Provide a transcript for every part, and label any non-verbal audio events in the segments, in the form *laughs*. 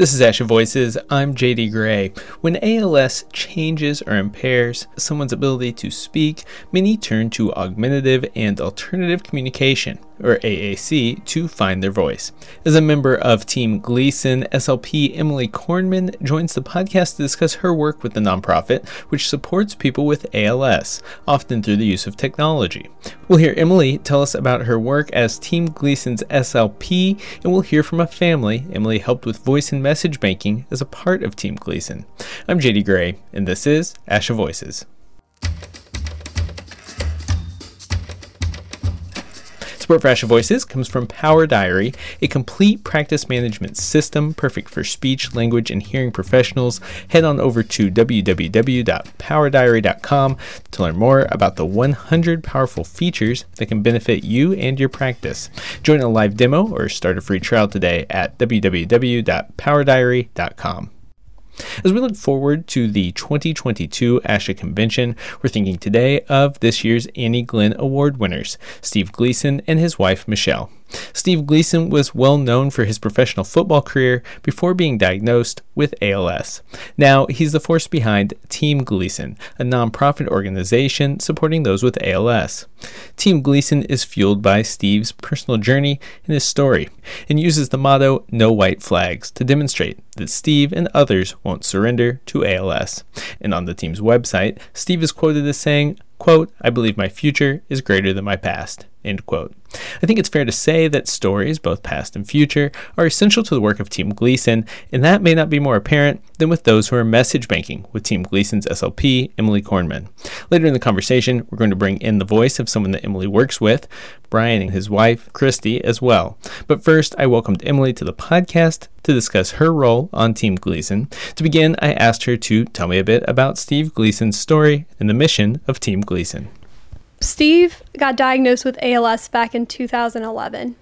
This is Asha Voices. I'm JD Gray. When ALS changes or impairs someone's ability to speak, many turn to augmentative and alternative communication, or AAC, to find their voice. As a member of Team Gleason, SLP Emily Kornman joins the podcast to discuss her work with the nonprofit, which supports people with ALS, often through the use of technology. We'll hear Emily tell us about her work as Team Gleason's SLP, and we'll hear from a family Emily helped with voice and message banking as a part of Team Gleason. I'm JD Gray, and this is Asha Voices. Support for Asha Voices comes from Power Diary, a complete practice management system perfect for speech, language, and hearing professionals. Head on over to www.powerdiary.com to learn more about the 100 powerful features that can benefit you and your practice. Join a live demo or start a free trial today at www.powerdiary.com. As we look forward to the 2022 ASHA convention, we're thinking today of this year's Annie Glenn Award winners, Steve Gleason and his wife, Michelle. Steve Gleason was well known for his professional football career before being diagnosed with ALS. Now, he's the force behind Team Gleason, a nonprofit organization supporting those with ALS. Team Gleason is fueled by Steve's personal journey and his story, and uses the motto No White Flags to demonstrate that Steve and others won't surrender to ALS. And on the team's website, Steve is quoted as saying, quote, I believe my future is greater than my past, end quote. I think it's fair to say that stories, both past and future, are essential to the work of Team Gleason, and that may not be more apparent than with those who are message banking with Team Gleason's SLP, Emily Kornman. Later in the conversation, we're going to bring in the voice of someone that Emily works with, Brian and his wife, Christy, as well. But first, I welcomed Emily to the podcast to discuss her role on Team Gleason. To begin, I asked her to tell me a bit about Steve Gleason's story and the mission of Team Gleason. Steve got diagnosed with ALS back in 2011,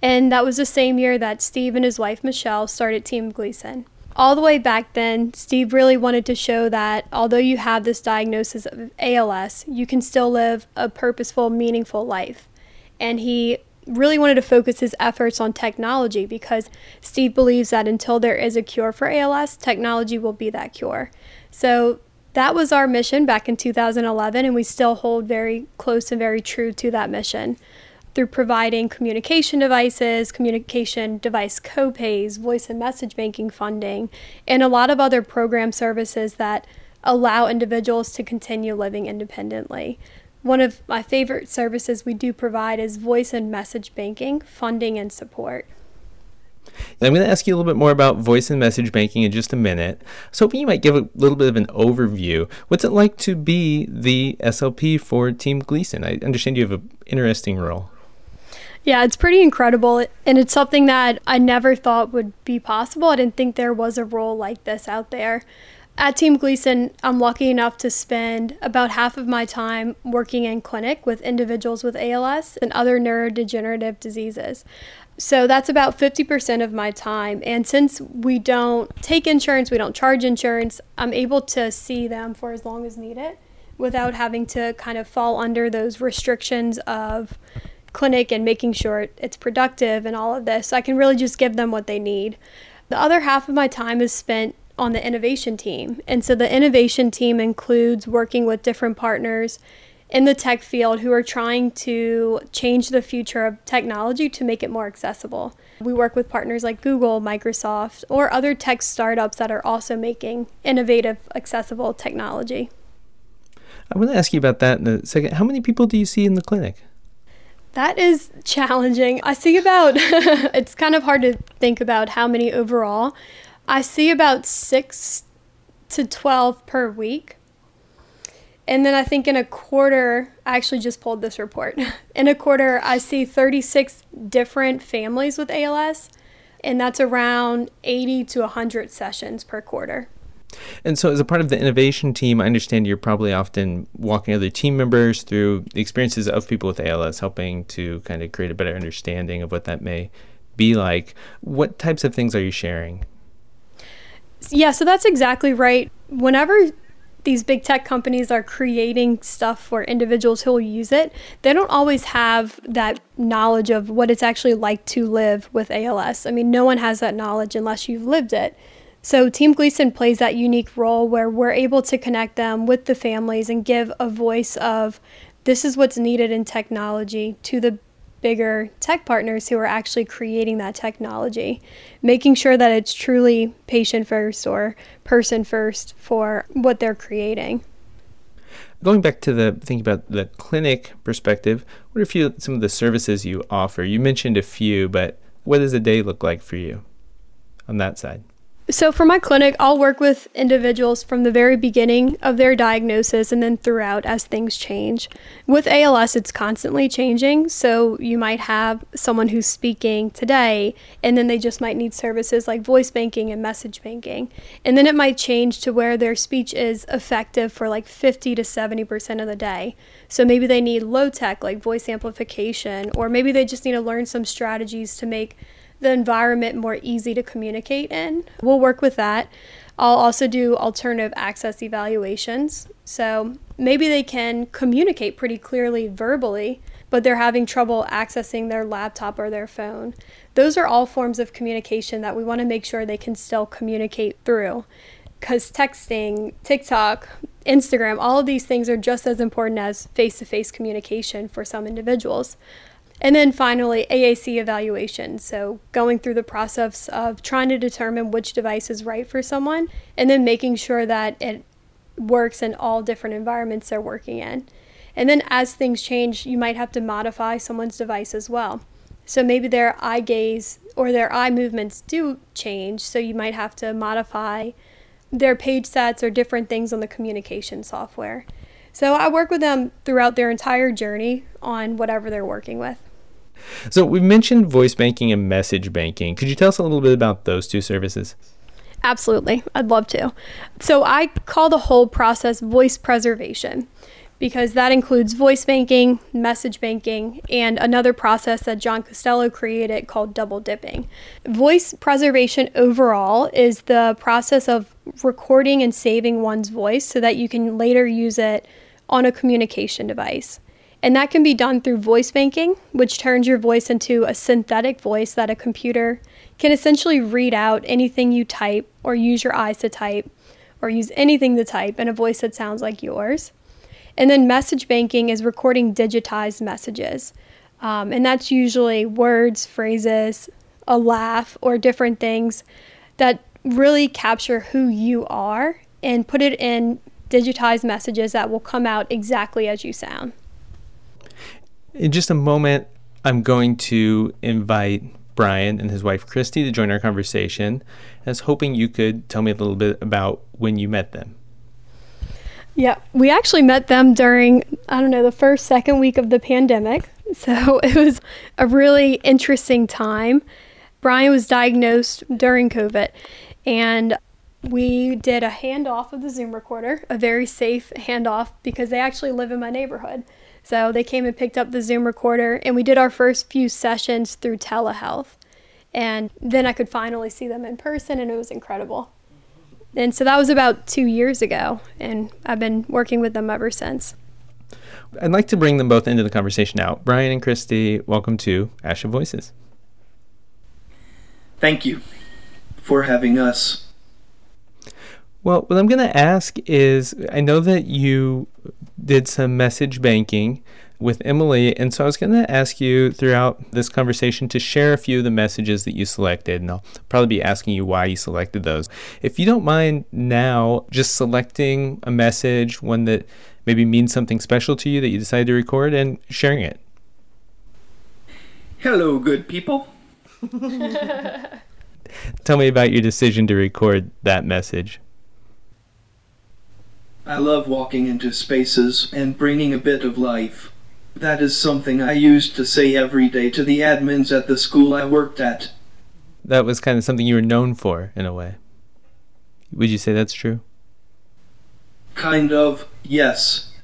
and that was the same year that Steve and his wife Michelle started Team Gleason. All the way back then, Steve really wanted to show that although you have this diagnosis of ALS, you can still live a purposeful, meaningful life. And he really wanted to focus his efforts on technology because Steve believes that until there is a cure for ALS, technology will be that cure. So that was our mission back in 2011, and we still hold very close and very true to that mission through providing communication devices, communication device copays, voice and message banking funding, and a lot of other program services that allow individuals to continue living independently. One of my favorite services we do provide is voice and message banking, funding, and support. I'm going to ask you a little bit more about voice and message banking in just a minute. So, hoping you might give a little bit of an overview. What's it like to be the SLP for Team Gleason? I understand you have an interesting role. Yeah, it's pretty incredible. And it's something that I never thought would be possible. I didn't think there was a role like this out there. At Team Gleason, I'm lucky enough to spend about half of my time working in clinic with individuals with ALS and other neurodegenerative diseases. So that's about 50% of my time. And since we don't take insurance, we don't charge insurance, I'm able to see them for as long as needed without having to kind of fall under those restrictions of clinic and making sure it's productive and all of this. So I can really just give them what they need. The other half of my time is spent on the innovation team. And so the innovation team includes working with different partners in the tech field who are trying to change the future of technology to make it more accessible. We work with partners like Google, Microsoft, or other tech startups that are also making innovative, accessible technology. I want to ask you about that in a second. How many people do you see in the clinic? That is challenging. I see about, *laughs* it's kind of hard to think about how many overall. I see about six to 12 per week. And then I think in a quarter, I actually just pulled this report. *laughs* In a quarter, I see 36 different families with ALS, and that's around 80 to 100 sessions per quarter. And so, as a part of the innovation team, I understand you're probably often walking other team members through the experiences of people with ALS, helping to kind of create a better understanding of what that may be like. What types of things are you sharing? Yeah, so that's exactly right. Whenever these big tech companies are creating stuff for individuals who will use it, they don't always have that knowledge of what it's actually like to live with ALS. I mean, no one has that knowledge unless you've lived it. So, Team Gleason plays that unique role where we're able to connect them with the families and give a voice of this is what's needed in technology to the bigger tech partners who are actually creating that technology, making sure that it's truly patient first or person first for what they're creating. Going back to the thinking about the clinic perspective, what are a few some of the services you offer? You mentioned a few, but what does a day look like for you on that side? So, for my clinic, I'll work with individuals from the very beginning of their diagnosis and then throughout as things change. With ALS, it's constantly changing. So, you might have someone who's speaking today, and then they just might need services like voice banking and message banking. And then it might change to where their speech is effective for like 50 to 70% of the day. So, maybe they need low tech like voice amplification, or maybe they just need to learn some strategies to make the environment more easy to communicate in. We'll work with that. I'll also do alternative access evaluations. So maybe they can communicate pretty clearly verbally, but they're having trouble accessing their laptop or their phone. Those are all forms of communication that we want to make sure they can still communicate through. Because texting, TikTok, Instagram, all of these things are just as important as face to face communication for some individuals. And then finally, AAC evaluation. So, going through the process of trying to determine which device is right for someone and then making sure that it works in all different environments they're working in. And then, as things change, you might have to modify someone's device as well. So, maybe their eye gaze or their eye movements do change. So, you might have to modify their page sets or different things on the communication software. So, I work with them throughout their entire journey on whatever they're working with. So we've mentioned voice banking and message banking. Could you tell us a little bit about those two services? Absolutely. I'd love to. So I call the whole process voice preservation because that includes voice banking, message banking, and another process that John Costello created called double dipping. Voice preservation overall is the process of recording and saving one's voice so that you can later use it on a communication device. And that can be done through voice banking, which turns your voice into a synthetic voice that a computer can essentially read out anything you type or use your eyes to type or use anything to type in a voice that sounds like yours. And then message banking is recording digitized messages. Um, and that's usually words, phrases, a laugh, or different things that really capture who you are and put it in digitized messages that will come out exactly as you sound. In just a moment, I'm going to invite Brian and his wife Christy to join our conversation. I was hoping you could tell me a little bit about when you met them. Yeah, we actually met them during, I don't know, the first, second week of the pandemic. *laughs* So *laughs* it was a really interesting time. Brian was diagnosed during COVID, and we did a handoff of the Zoom recorder, a very safe handoff because they actually live in my neighborhood. So they came and picked up the Zoom recorder, and we did our first few sessions through telehealth. And then I could finally see them in person, and it was incredible. And so that was about two years ago, and I've been working with them ever since. I'd like to bring them both into the conversation now. Brian and Christy, welcome to ASHA Voices. Thank you for having us. Well, what I'm going to ask is I know that you did some message banking with Emily, and so I was going to ask you throughout this conversation to share a few of the messages that you selected, and I'll probably be asking you why you selected those. If you don't mind now, just selecting a message, one that maybe means something special to you that you decided to record, and sharing it. Hello, good people. *laughs* Tell me about your decision to record that message. I love walking into spaces and bringing a bit of life. That is something I used to say every day to the admins at the school I worked at. That was kind of something you were known for, in a way. Would you say that's true? Kind of, yes.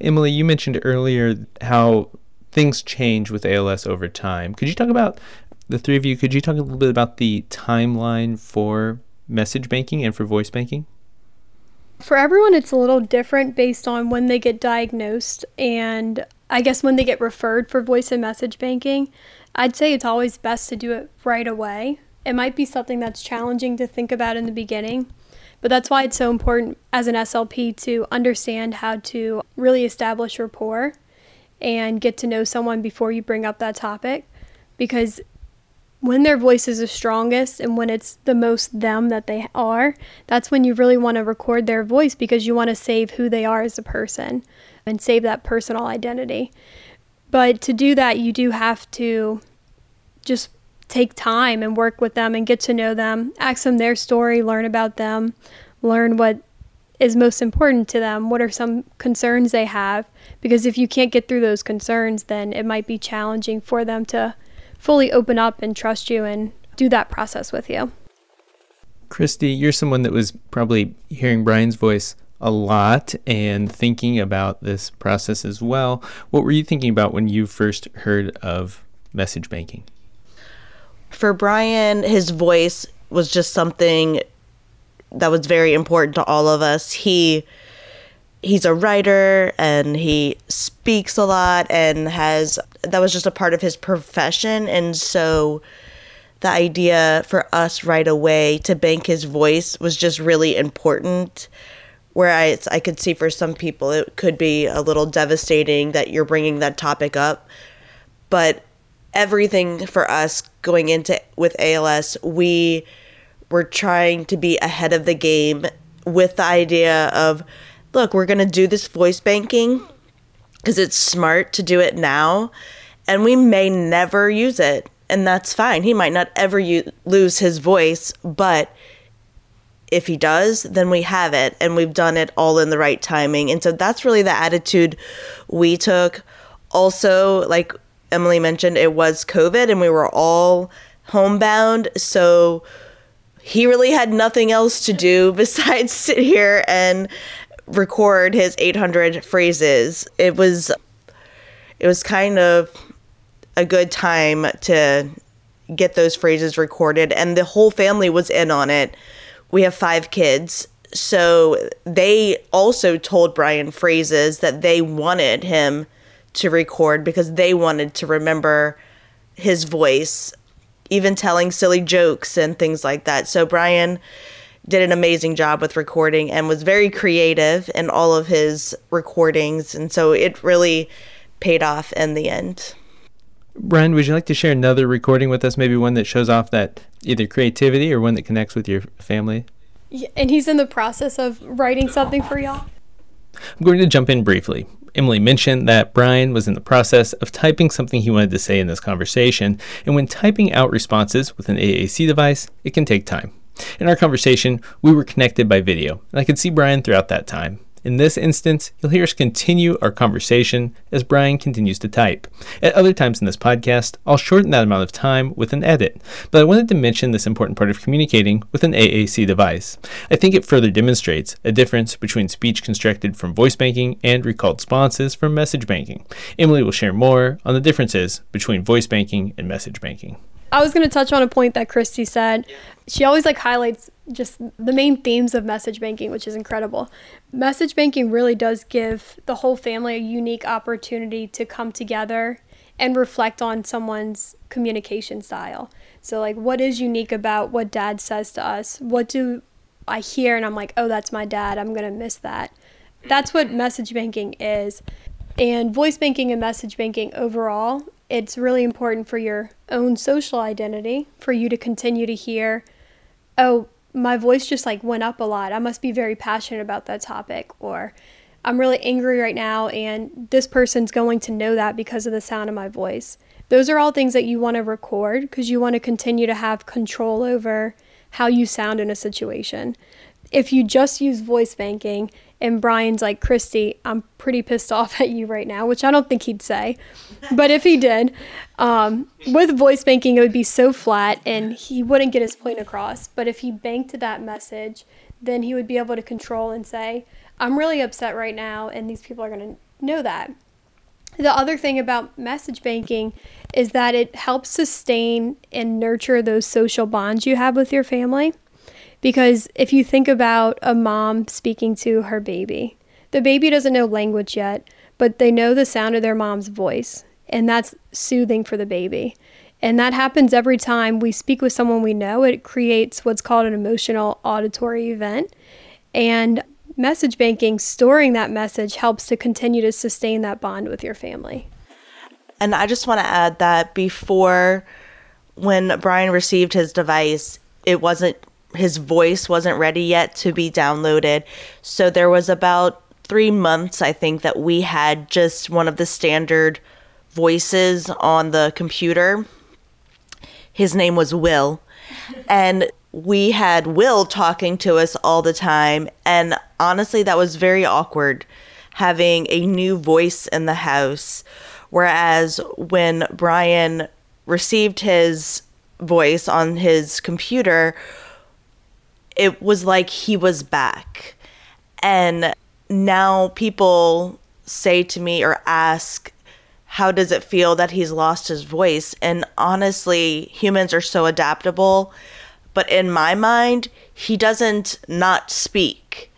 Emily, you mentioned earlier how things change with ALS over time. Could you talk about the three of you? Could you talk a little bit about the timeline for message banking and for voice banking? For everyone, it's a little different based on when they get diagnosed and I guess when they get referred for voice and message banking. I'd say it's always best to do it right away. It might be something that's challenging to think about in the beginning, but that's why it's so important as an SLP to understand how to really establish rapport and get to know someone before you bring up that topic because when their voice is the strongest and when it's the most them that they are, that's when you really want to record their voice because you want to save who they are as a person and save that personal identity. But to do that, you do have to just take time and work with them and get to know them, ask them their story, learn about them, learn what is most important to them, what are some concerns they have. Because if you can't get through those concerns, then it might be challenging for them to fully open up and trust you and do that process with you. Christy, you're someone that was probably hearing Brian's voice a lot and thinking about this process as well. What were you thinking about when you first heard of message banking? For Brian, his voice was just something that was very important to all of us. He he's a writer and he speaks a lot and has that was just a part of his profession. And so the idea for us right away to bank his voice was just really important whereas I could see for some people it could be a little devastating that you're bringing that topic up. But everything for us going into with ALS we were trying to be ahead of the game with the idea of look, we're going to do this voice banking because it's smart to do it now and we may never use it and that's fine. He might not ever u- lose his voice, but if he does, then we have it and we've done it all in the right timing. And so that's really the attitude we took. Also, like Emily mentioned, it was COVID and we were all homebound. So he really had nothing else to do *laughs* besides sit here and record his 800 phrases. It was it was kind of a good time to get those phrases recorded and the whole family was in on it. We have 5 kids. So they also told Brian phrases that they wanted him to record because they wanted to remember his voice, even telling silly jokes and things like that. So Brian did an amazing job with recording and was very creative in all of his recordings. And so it really paid off in the end. Brian, would you like to share another recording with us? Maybe one that shows off that either creativity or one that connects with your family? Yeah, and he's in the process of writing something for y'all. I'm going to jump in briefly. Emily mentioned that Brian was in the process of typing something he wanted to say in this conversation, and when typing out responses with an AAC device, it can take time. In our conversation, we were connected by video, and I could see Brian throughout that time. In this instance, you'll hear us continue our conversation as Brian continues to type. At other times in this podcast, I'll shorten that amount of time with an edit, but I wanted to mention this important part of communicating with an AAC device. I think it further demonstrates a difference between speech constructed from voice banking and recalled responses from message banking. Emily will share more on the differences between voice banking and message banking. I was going to touch on a point that Christy said. She always like highlights just the main themes of message banking, which is incredible. Message banking really does give the whole family a unique opportunity to come together and reflect on someone's communication style. So like what is unique about what dad says to us? What do I hear and I'm like, "Oh, that's my dad. I'm going to miss that." That's what message banking is. And voice banking and message banking overall it's really important for your own social identity for you to continue to hear, oh, my voice just like went up a lot. I must be very passionate about that topic. Or I'm really angry right now, and this person's going to know that because of the sound of my voice. Those are all things that you want to record because you want to continue to have control over how you sound in a situation. If you just use voice banking and Brian's like, Christy, I'm pretty pissed off at you right now, which I don't think he'd say. But if he did, um, with voice banking, it would be so flat and he wouldn't get his point across. But if he banked that message, then he would be able to control and say, I'm really upset right now, and these people are going to know that. The other thing about message banking is that it helps sustain and nurture those social bonds you have with your family Because if you think about a mom speaking to her baby, the baby doesn't know language yet, but they know the sound of their mom's voice, and that's soothing for the baby. And that happens every time we speak with someone we know. It creates what's called an emotional auditory event. And message banking, storing that message, helps to continue to sustain that bond with your family. And I just want to add that before, when Brian received his device, it wasn't, his voice wasn't ready yet to be downloaded. So there was about three months, I think, that we had just one of the standard voices on the computer. His name was Will. *laughs* And we had Will talking to us all the time. And honestly, that was very awkward having a new voice in the house. Whereas when Brian received his voice on his computer, it was like he was back. And now people say to me or ask, how does it feel that he's lost his voice? And honestly, humans are so adaptable. But in my mind, he doesn't not speak.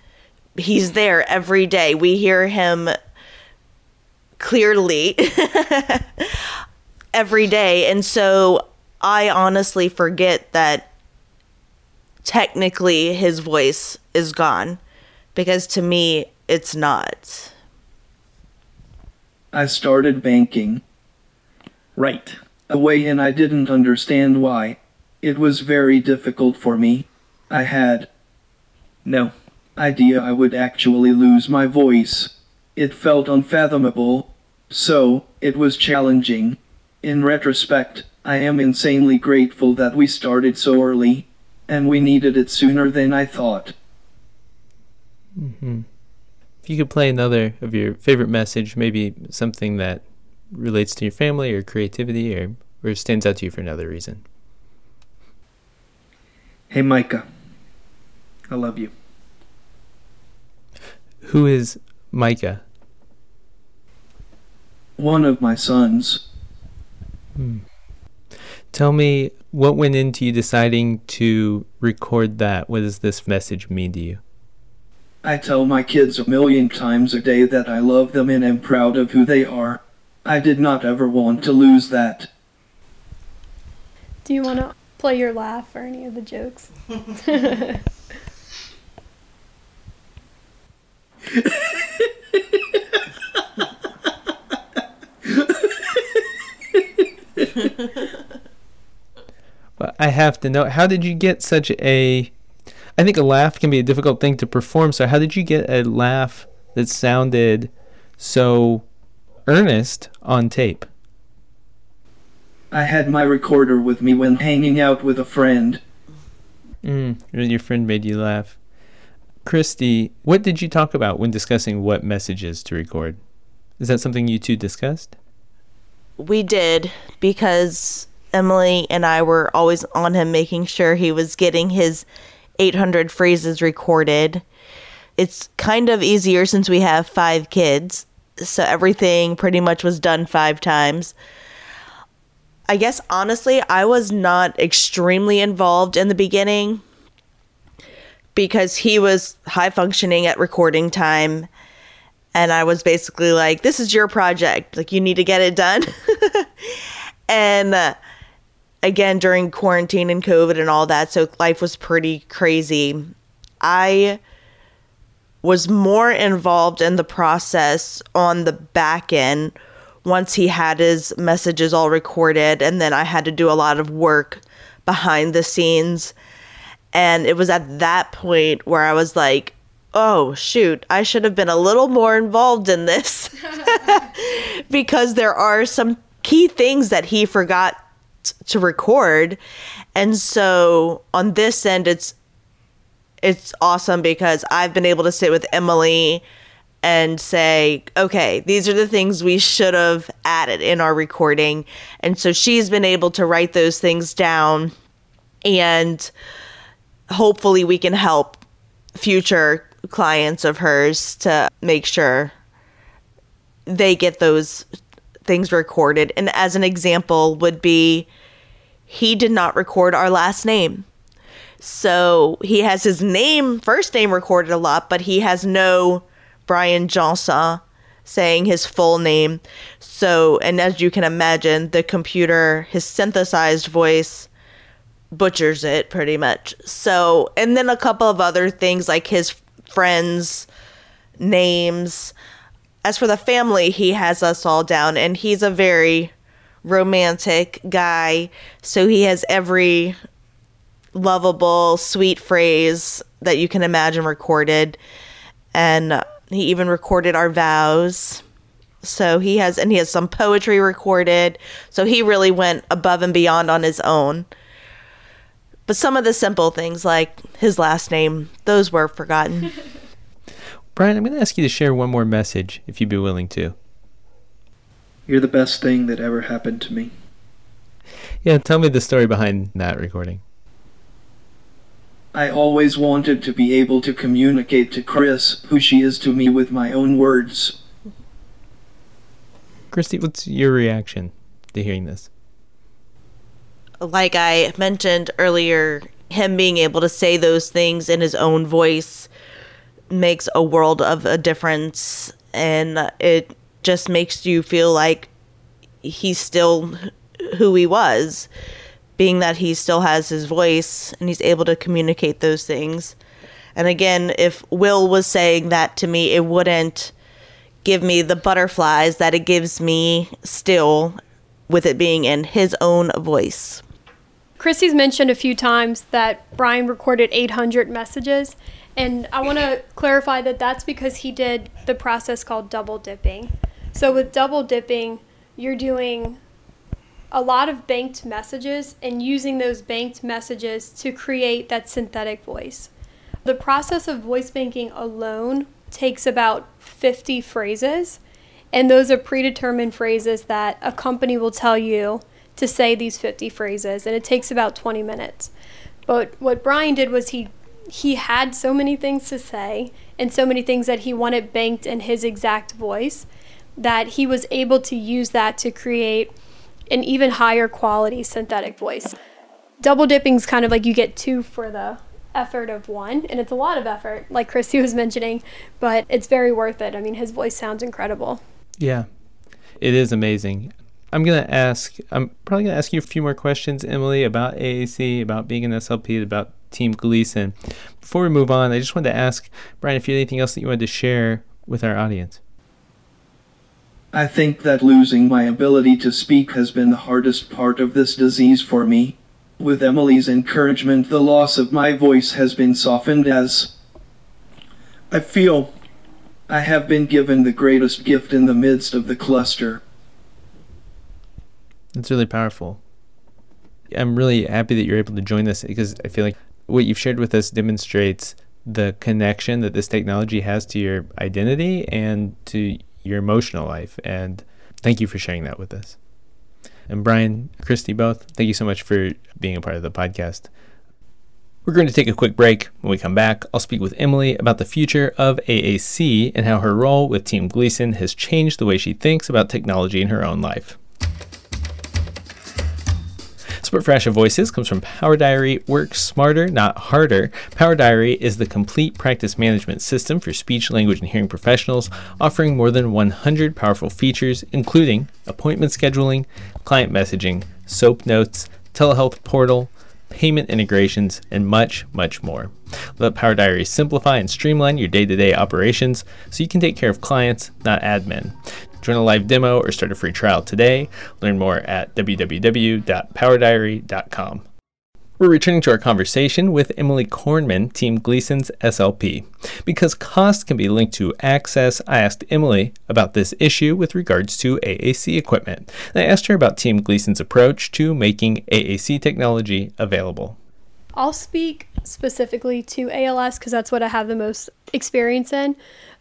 He's there every day. We hear him clearly *laughs* every day. And so I honestly forget that technically his voice is gone because to me, it's not. I started banking. Right. away, and I didn't understand why. It was very difficult for me. I had No. idea I would actually lose my voice. It felt unfathomable. So, it was challenging. In retrospect, I am insanely grateful that we started so early. And we needed it sooner than I thought. If you could play another of your favorite message, maybe something that relates to your family or creativity or, or stands out to you for another reason. Hey Micah. I love you. Who is Micah? One of my sons. Hmm. Tell me what went into you deciding to record that. What does this message mean to you? I tell my kids a million times a day that I love them and am proud of who they are. I did not ever want to lose that. Do you want to play your laugh or any of the jokes? *laughs* *laughs* But I have to know how did you get such a I think a laugh can be a difficult thing to perform. So how did you get a laugh that sounded so earnest on tape? I had my recorder with me when hanging out with a friend. Mm, your friend made you laugh. Christy, what did you talk about when discussing what messages to record? Is that something you two discussed? We did because Emily and I were always on him making sure he was getting his 800 phrases recorded. It's kind of easier since we have five kids, so everything pretty much was done five times. I guess honestly, I was not extremely involved in the beginning because he was high functioning at recording time and I was basically like, "This is your project. Like, you need to get it done." *laughs* and uh, again, during quarantine and COVID and all that, so life was pretty crazy. I was more involved in the process on the back end once he had his messages all recorded, and then I had to do a lot of work behind the scenes. And it was at that point where I was like, oh, shoot, I should have been a little more involved in this *laughs* *laughs* because there are some key things that he forgot to record. And so on this end, it's it's awesome because I've been able to sit with Emily and say, okay, these are the things we should have added in our recording. And so she's been able to write those things down and hopefully we can help future clients of hers to make sure they get those things recorded. And as an example would be he did not record our last name. So he has his name, first name recorded a lot, but he has no Brian Johnson saying his full name. So, and as you can imagine, the computer, his synthesized voice, butchers it pretty much. So, and then a couple of other things like his friends' names. As for the family, he has us all down, and he's a very romantic guy. So he has every lovable, sweet phrase that you can imagine recorded. And he even recorded our vows. So he has, and he has some poetry recorded. So he really went above and beyond on his own. But some of the simple things, like his last name, those were forgotten. *laughs* Brian, I'm going to ask you to share one more message if you'd be willing to. You're the best thing that ever happened to me. Yeah, tell me the story behind that recording. I always wanted to be able to communicate to Chris who she is to me with my own words. Christy, what's your reaction to hearing this? Like I mentioned earlier, him being able to say those things in his own voice makes a world of a difference and it just makes you feel like he's still who he was being that he still has his voice and he's able to communicate those things. And again, if Will was saying that to me, it wouldn't give me the butterflies that it gives me still with it being in his own voice. Christy's mentioned a few times that Brian recorded 800 messages, and I want to clarify that that's because he did the process called double dipping. So, with double dipping, you're doing a lot of banked messages and using those banked messages to create that synthetic voice. The process of voice banking alone takes about 50 phrases, and those are predetermined phrases that a company will tell you to say these 50 phrases, and it takes about 20 minutes. But what Brian did was he he had so many things to say and so many things that he wanted banked in his exact voice that he was able to use that to create an even higher quality synthetic voice. Double dipping is kind of like you get two for the effort of one, and it's a lot of effort, like Christy was mentioning, but it's very worth it. I mean, his voice sounds incredible. Yeah, it is amazing. I'm going to ask, I'm probably going to ask you a few more questions, Emily, about AAC, about being an SLP, about Team Gleason. Before we move on, I just wanted to ask, Brian, if you had anything else that you wanted to share with our audience. I think that losing my ability to speak has been the hardest part of this disease for me. With Emily's encouragement, the loss of my voice has been softened as I feel I have been given the greatest gift in the midst of the cluster. That's really powerful. I'm really happy that you're able to join us because I feel like what you've shared with us demonstrates the connection that this technology has to your identity and to your emotional life. And thank you for sharing that with us. And Brian, Christy, both, thank you so much for being a part of the podcast. We're going to take a quick break. When we come back, I'll speak with Emily about the future of AAC and how her role with Team Gleason has changed the way she thinks about technology in her own life. Support for Asha Voices comes from Power Diary Work Smarter, Not Harder. Power Diary is the complete practice management system for speech, language, and hearing professionals, offering more than 100 powerful features, including appointment scheduling, client messaging, SOAP notes, telehealth portal, payment integrations, and much, much more. Let Power Diary simplify and streamline your day to day operations so you can take care of clients, not admin. Join a live demo or start a free trial today. Learn more at www.powerdiary.com. We're returning to our conversation with Emily Kornman, Team Gleason's SLP. Because cost can be linked to access, I asked Emily about this issue with regards to AAC equipment. And I asked her about Team Gleason's approach to making AAC technology available. I'll speak specifically to ALS because that's what I have the most experience in.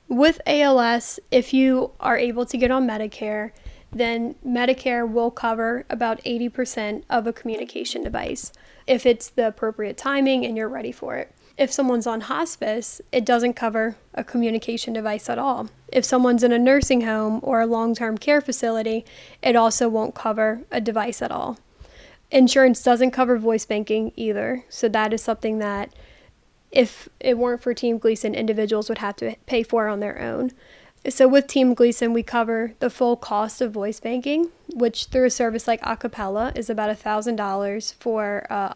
With ALS, if you are able to get on Medicare, then Medicare will cover about 80% of a communication device if it's the appropriate timing and you're ready for it. If someone's on hospice, it doesn't cover a communication device at all. If someone's in a nursing home or a long term care facility, it also won't cover a device at all. Insurance doesn't cover voice banking either. So that is something that if it weren't for Team Gleason, individuals would have to pay for on their own. So with Team Gleason, we cover the full cost of voice banking, which through a service like Acapela is about $1,000 for a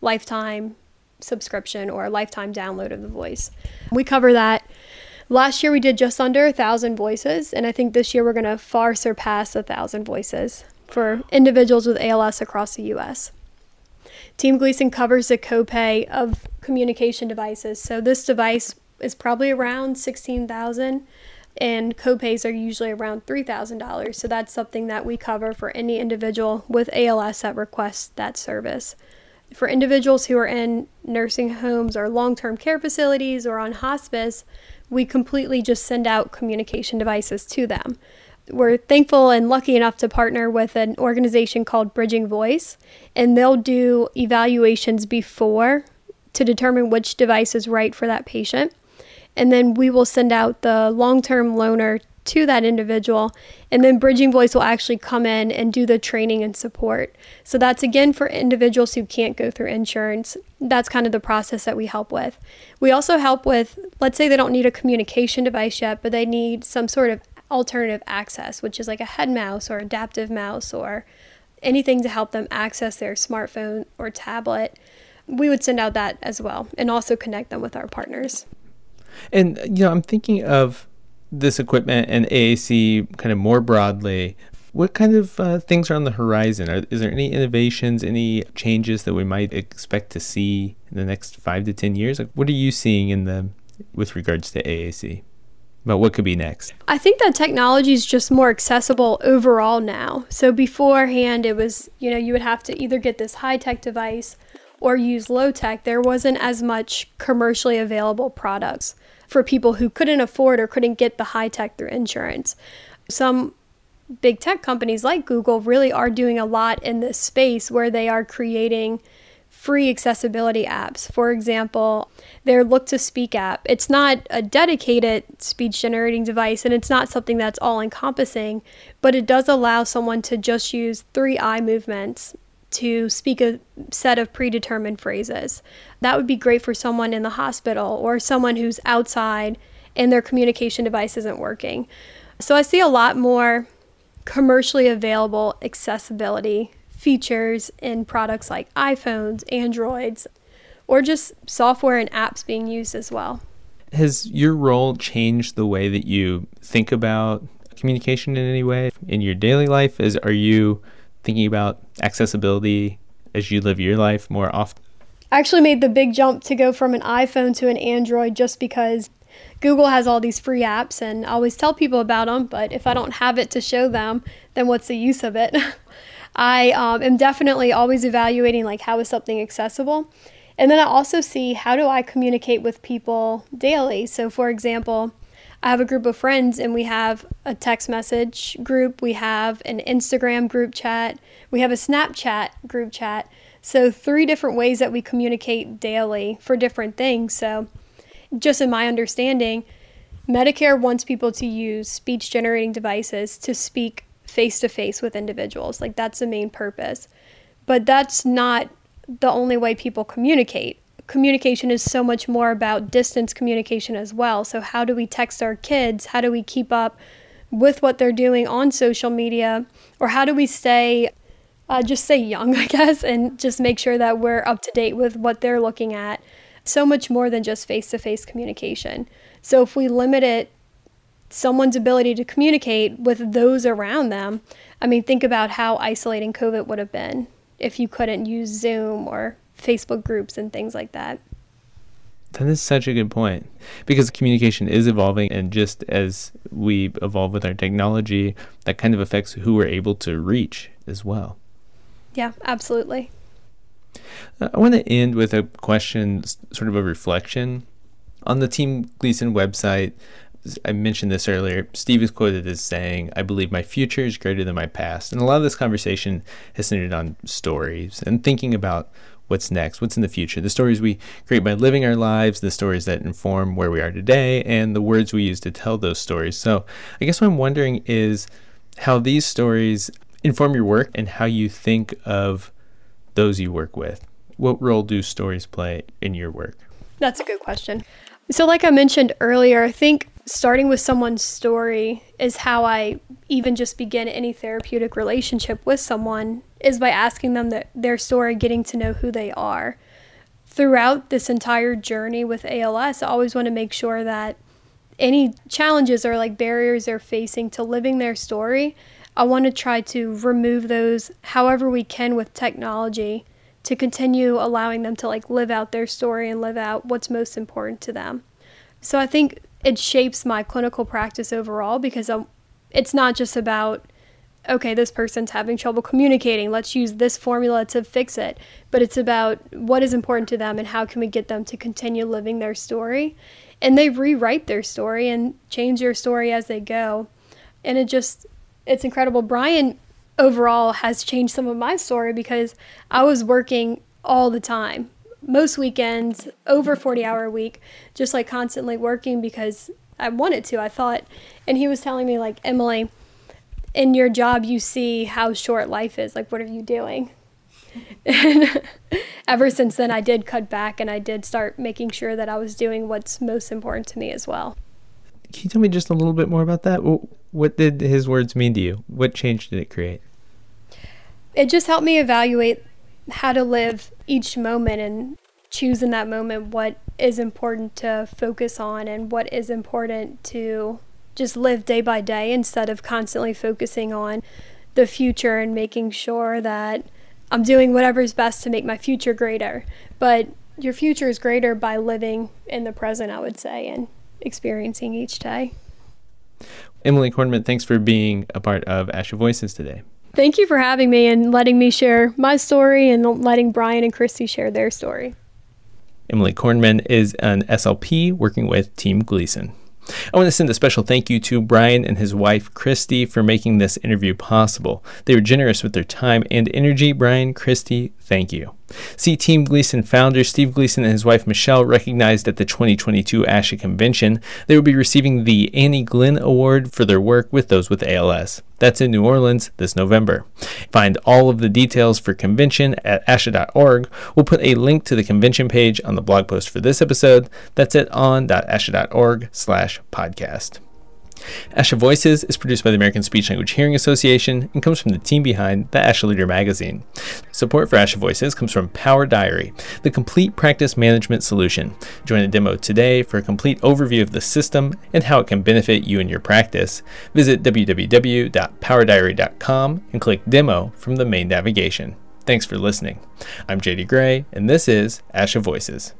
lifetime subscription or a lifetime download of the voice. We cover that. Last year we did just under a thousand voices, and I think this year we're going to far surpass a thousand voices for individuals with ALS across the U.S. Team Gleason covers the copay of communication devices. So this device is probably around 16,000 and copays are usually around $3,000. So that's something that we cover for any individual with ALS that requests that service. For individuals who are in nursing homes or long term care facilities or on hospice, we completely just send out communication devices to them. We're thankful and lucky enough to partner with an organization called Bridging Voice, and they'll do evaluations before to determine which device is right for that patient. And then we will send out the long term loaner to that individual, and then Bridging Voice will actually come in and do the training and support. So that's again for individuals who can't go through insurance. That's kind of the process that we help with. We also help with, let's say they don't need a communication device yet, but they need some sort of alternative access, which is like a head mouse or adaptive mouse or anything to help them access their smartphone or tablet. We would send out that as well and also connect them with our partners. And, you know, I'm thinking of this equipment and AAC kind of more broadly, what kind of uh, things are on the horizon? Are, is there any innovations, any changes that we might expect to see in the next five to ten years? Like, what are you seeing in the with regards to AAC? About what could be next? I think that technology is just more accessible overall now. So beforehand, it was you know you would have to either get this high tech device or use low tech. There wasn't as much commercially available products for people who couldn't afford or couldn't get the high tech through insurance. Some big tech companies like Google really are doing a lot in this space where they are creating free accessibility apps. For example, their Look to Speak app. It's not a dedicated speech generating device and it's not something that's all encompassing, but it does allow someone to just use three eye movements to speak a set of predetermined phrases. That would be great for someone in the hospital or someone who's outside and their communication device isn't working. So I see a lot more commercially available accessibility features in products like iPhones, Androids, or just software and apps being used as well. Has your role changed the way that you think about communication in any way in your daily life? Is are you thinking about accessibility as you live your life more often? I actually made the big jump to go from an iPhone to an Android just because Google has all these free apps and I always tell people about them, but if I don't have it to show them, then what's the use of it? *laughs* I um, am definitely always evaluating like how is something accessible. And then I also see how do I communicate with people daily. So for example, I have a group of friends and we have a text message group, we have an Instagram group chat, we have a Snapchat group chat. So, three different ways that we communicate daily for different things. So, just in my understanding, Medicare wants people to use speech generating devices to speak face to face with individuals. Like, that's the main purpose. But that's not the only way people communicate communication is so much more about distance communication as well. So, how do we text our kids? How do we keep up with what they're doing on social media? Or how do we stay, uh, just stay young, *laughs* I guess, and just make sure that we're up to date with what they're looking at? So much more than just face to face communication. So, if we limit it, someone's ability to communicate with those around them, I mean, think about how isolating COVID would have been if you couldn't use Zoom or Facebook groups and things like that. That is such a good point because communication is evolving, and just as we evolve with our technology, that kind of affects who we're able to reach as well. Yeah, absolutely. Uh, I want to end with a question, sort of a reflection. On the Team Gleason website, I mentioned this earlier. Steve is quoted as saying, I believe my future is greater than my past. And a lot of this conversation has centered on stories and thinking about what's next, what's in the future, the stories we create by living our lives, the stories that inform where we are today, and the words we use to tell those stories. So, I guess what I'm wondering is how these stories inform your work and how you think of those you work with? What role do stories play in your work? That's a good question. So, like I mentioned earlier, I think starting with someone's story is how I even just begin any therapeutic relationship with someone is by asking them the, their story, getting to know who they are. Throughout this entire journey with ALS, I always want to make sure that any challenges or like barriers they're facing to living their story, I want to try to remove those however we can with technology to continue allowing them to like live out their story and live out what's most important to them. So I think it shapes my clinical practice overall because I'm, it's not just about okay, this person's having trouble communicating. Let's use this formula to fix it. But it's about what is important to them and how can we get them to continue living their story. And they rewrite their story and change their story as they go. And it just, it's incredible. Brian overall has changed some of my story because I was working all the time most weekends, over 40 hour a week, just like constantly working because I wanted to. I thought, and he was telling me, like, Emily, in your job, you see how short life is. Like, what are you doing? And *laughs* ever since then, I did cut back and I did start making sure that I was doing what's most important to me as well. Can you tell me just a little bit more about that? What did his words mean to you? What change did it create? It just helped me evaluate how to live each moment and choose in that moment what is important to focus on and what is important to just live day by day instead of constantly focusing on the future and making sure that I'm doing whatever's best to make my future greater. But your future is greater by living in the present, I would say, and experiencing each day. Emily Kornman, thanks for being a part of ASHA Voices today. Thank you for having me and letting me share my story and letting Brian and Christy share their story. Emily Kornman is an SLP working with Team Gleason. I want to send a special thank you to Brian and his wife, Christy, for making this interview possible. They were generous with their time and energy. Brian, Christy, thank you. See, Team Gleason founder Steve Gleason and his wife Michelle recognized at the 2022 ASHA convention they will be receiving the Annie Glenn Award for their work with those with ALS. That's in New Orleans this November. Find all of the details for convention at asha.org. We'll put a link to the convention page on the blog post for this episode. That's it on.asha.org slash podcast. ASHA Voices is produced by the American Speech Language Hearing Association and comes from the team behind the ASHA Leader magazine. Support for ASHA Voices comes from Power Diary, the complete practice management solution. Join a demo today for a complete overview of the system and how it can benefit you and your practice. Visit www.powerdiary.com and click Demo from the main navigation. Thanks for listening. I'm JD Gray, and this is ASHA Voices.